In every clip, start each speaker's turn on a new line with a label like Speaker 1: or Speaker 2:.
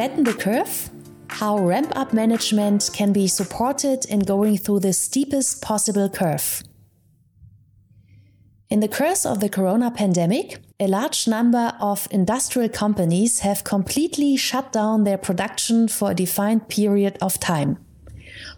Speaker 1: flatten the curve, how ramp up management can be supported in going through the steepest possible curve. In the course of the corona pandemic, a large number of industrial companies have completely shut down their production for a defined period of time.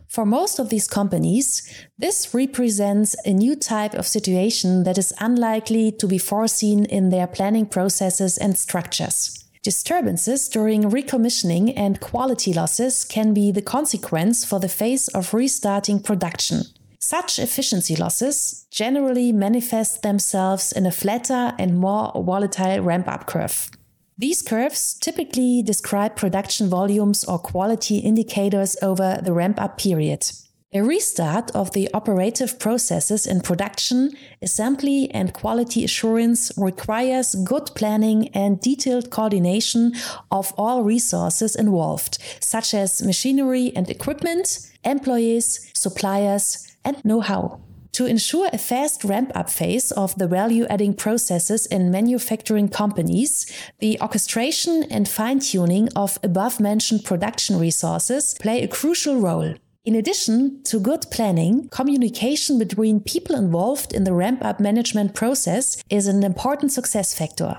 Speaker 1: For most of these companies, this represents a new type of situation that is unlikely to be foreseen in their planning processes and structures. Disturbances during recommissioning and quality losses can be the consequence for the phase of restarting production. Such efficiency losses generally manifest themselves in a flatter and more volatile ramp up curve. These curves typically describe production volumes or quality indicators over the ramp up period. A restart of the operative processes in production, assembly, and quality assurance requires good planning and detailed coordination of all resources involved, such as machinery and equipment, employees, suppliers, and know how. To ensure a fast ramp up phase of the value adding processes in manufacturing companies, the orchestration and fine tuning of above mentioned production resources play a crucial role. In addition to good planning, communication between people involved in the ramp up management process is an important success factor.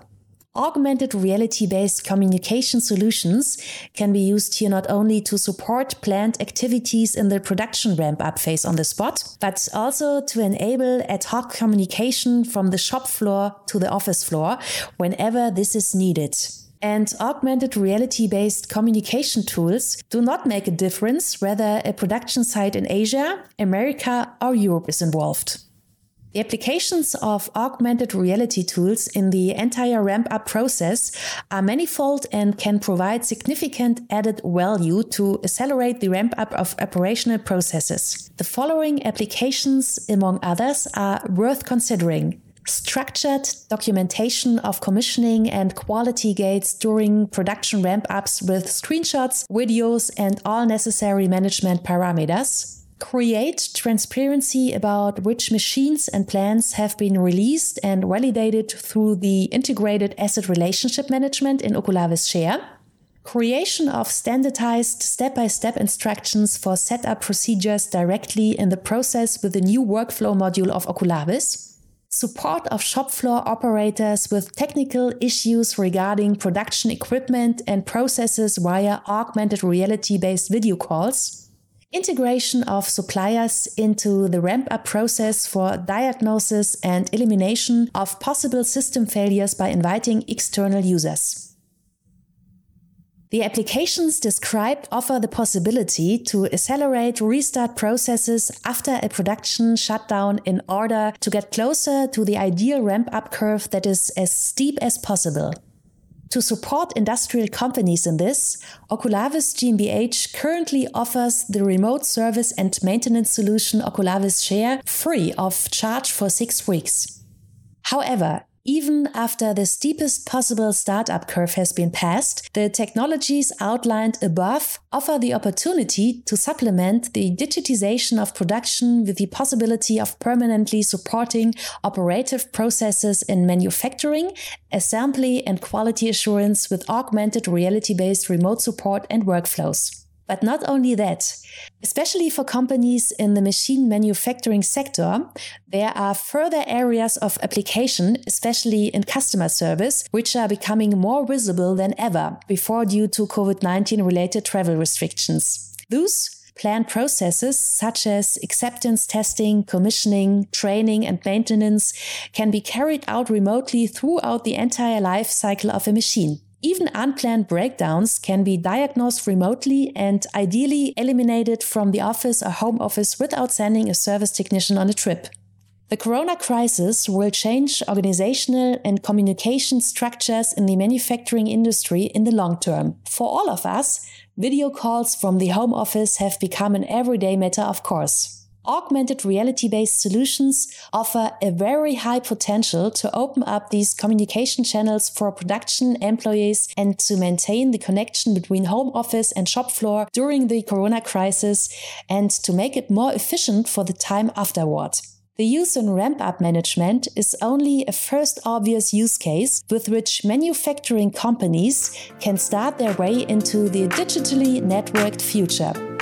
Speaker 1: Augmented reality based communication solutions can be used here not only to support planned activities in the production ramp up phase on the spot, but also to enable ad hoc communication from the shop floor to the office floor whenever this is needed. And augmented reality based communication tools do not make a difference whether a production site in Asia, America, or Europe is involved. The applications of augmented reality tools in the entire ramp up process are manifold and can provide significant added value to accelerate the ramp up of operational processes. The following applications, among others, are worth considering. Structured documentation of commissioning and quality gates during production ramp ups with screenshots, videos, and all necessary management parameters. Create transparency about which machines and plans have been released and validated through the integrated asset relationship management in Oculavis Share, creation of standardized step by step instructions for setup procedures directly in the process with the new workflow module of Oculavis, support of shop floor operators with technical issues regarding production equipment and processes via augmented reality based video calls integration of suppliers into the ramp up process for diagnosis and elimination of possible system failures by inviting external users. The applications described offer the possibility to accelerate restart processes after a production shutdown in order to get closer to the ideal ramp up curve that is as steep as possible. To support industrial companies in this, Oculavis GmbH currently offers the remote service and maintenance solution Oculavis Share free of charge for six weeks. However, even after the steepest possible startup curve has been passed, the technologies outlined above offer the opportunity to supplement the digitization of production with the possibility of permanently supporting operative processes in manufacturing, assembly, and quality assurance with augmented reality based remote support and workflows. But not only that, especially for companies in the machine manufacturing sector, there are further areas of application, especially in customer service, which are becoming more visible than ever before due to COVID 19 related travel restrictions. Those planned processes such as acceptance testing, commissioning, training, and maintenance can be carried out remotely throughout the entire life cycle of a machine. Even unplanned breakdowns can be diagnosed remotely and ideally eliminated from the office or home office without sending a service technician on a trip. The corona crisis will change organizational and communication structures in the manufacturing industry in the long term. For all of us, video calls from the home office have become an everyday matter of course augmented reality based solutions offer a very high potential to open up these communication channels for production employees and to maintain the connection between home office and shop floor during the corona crisis and to make it more efficient for the time afterward. The use in ramp up management is only a first obvious use case with which manufacturing companies can start their way into the digitally networked future.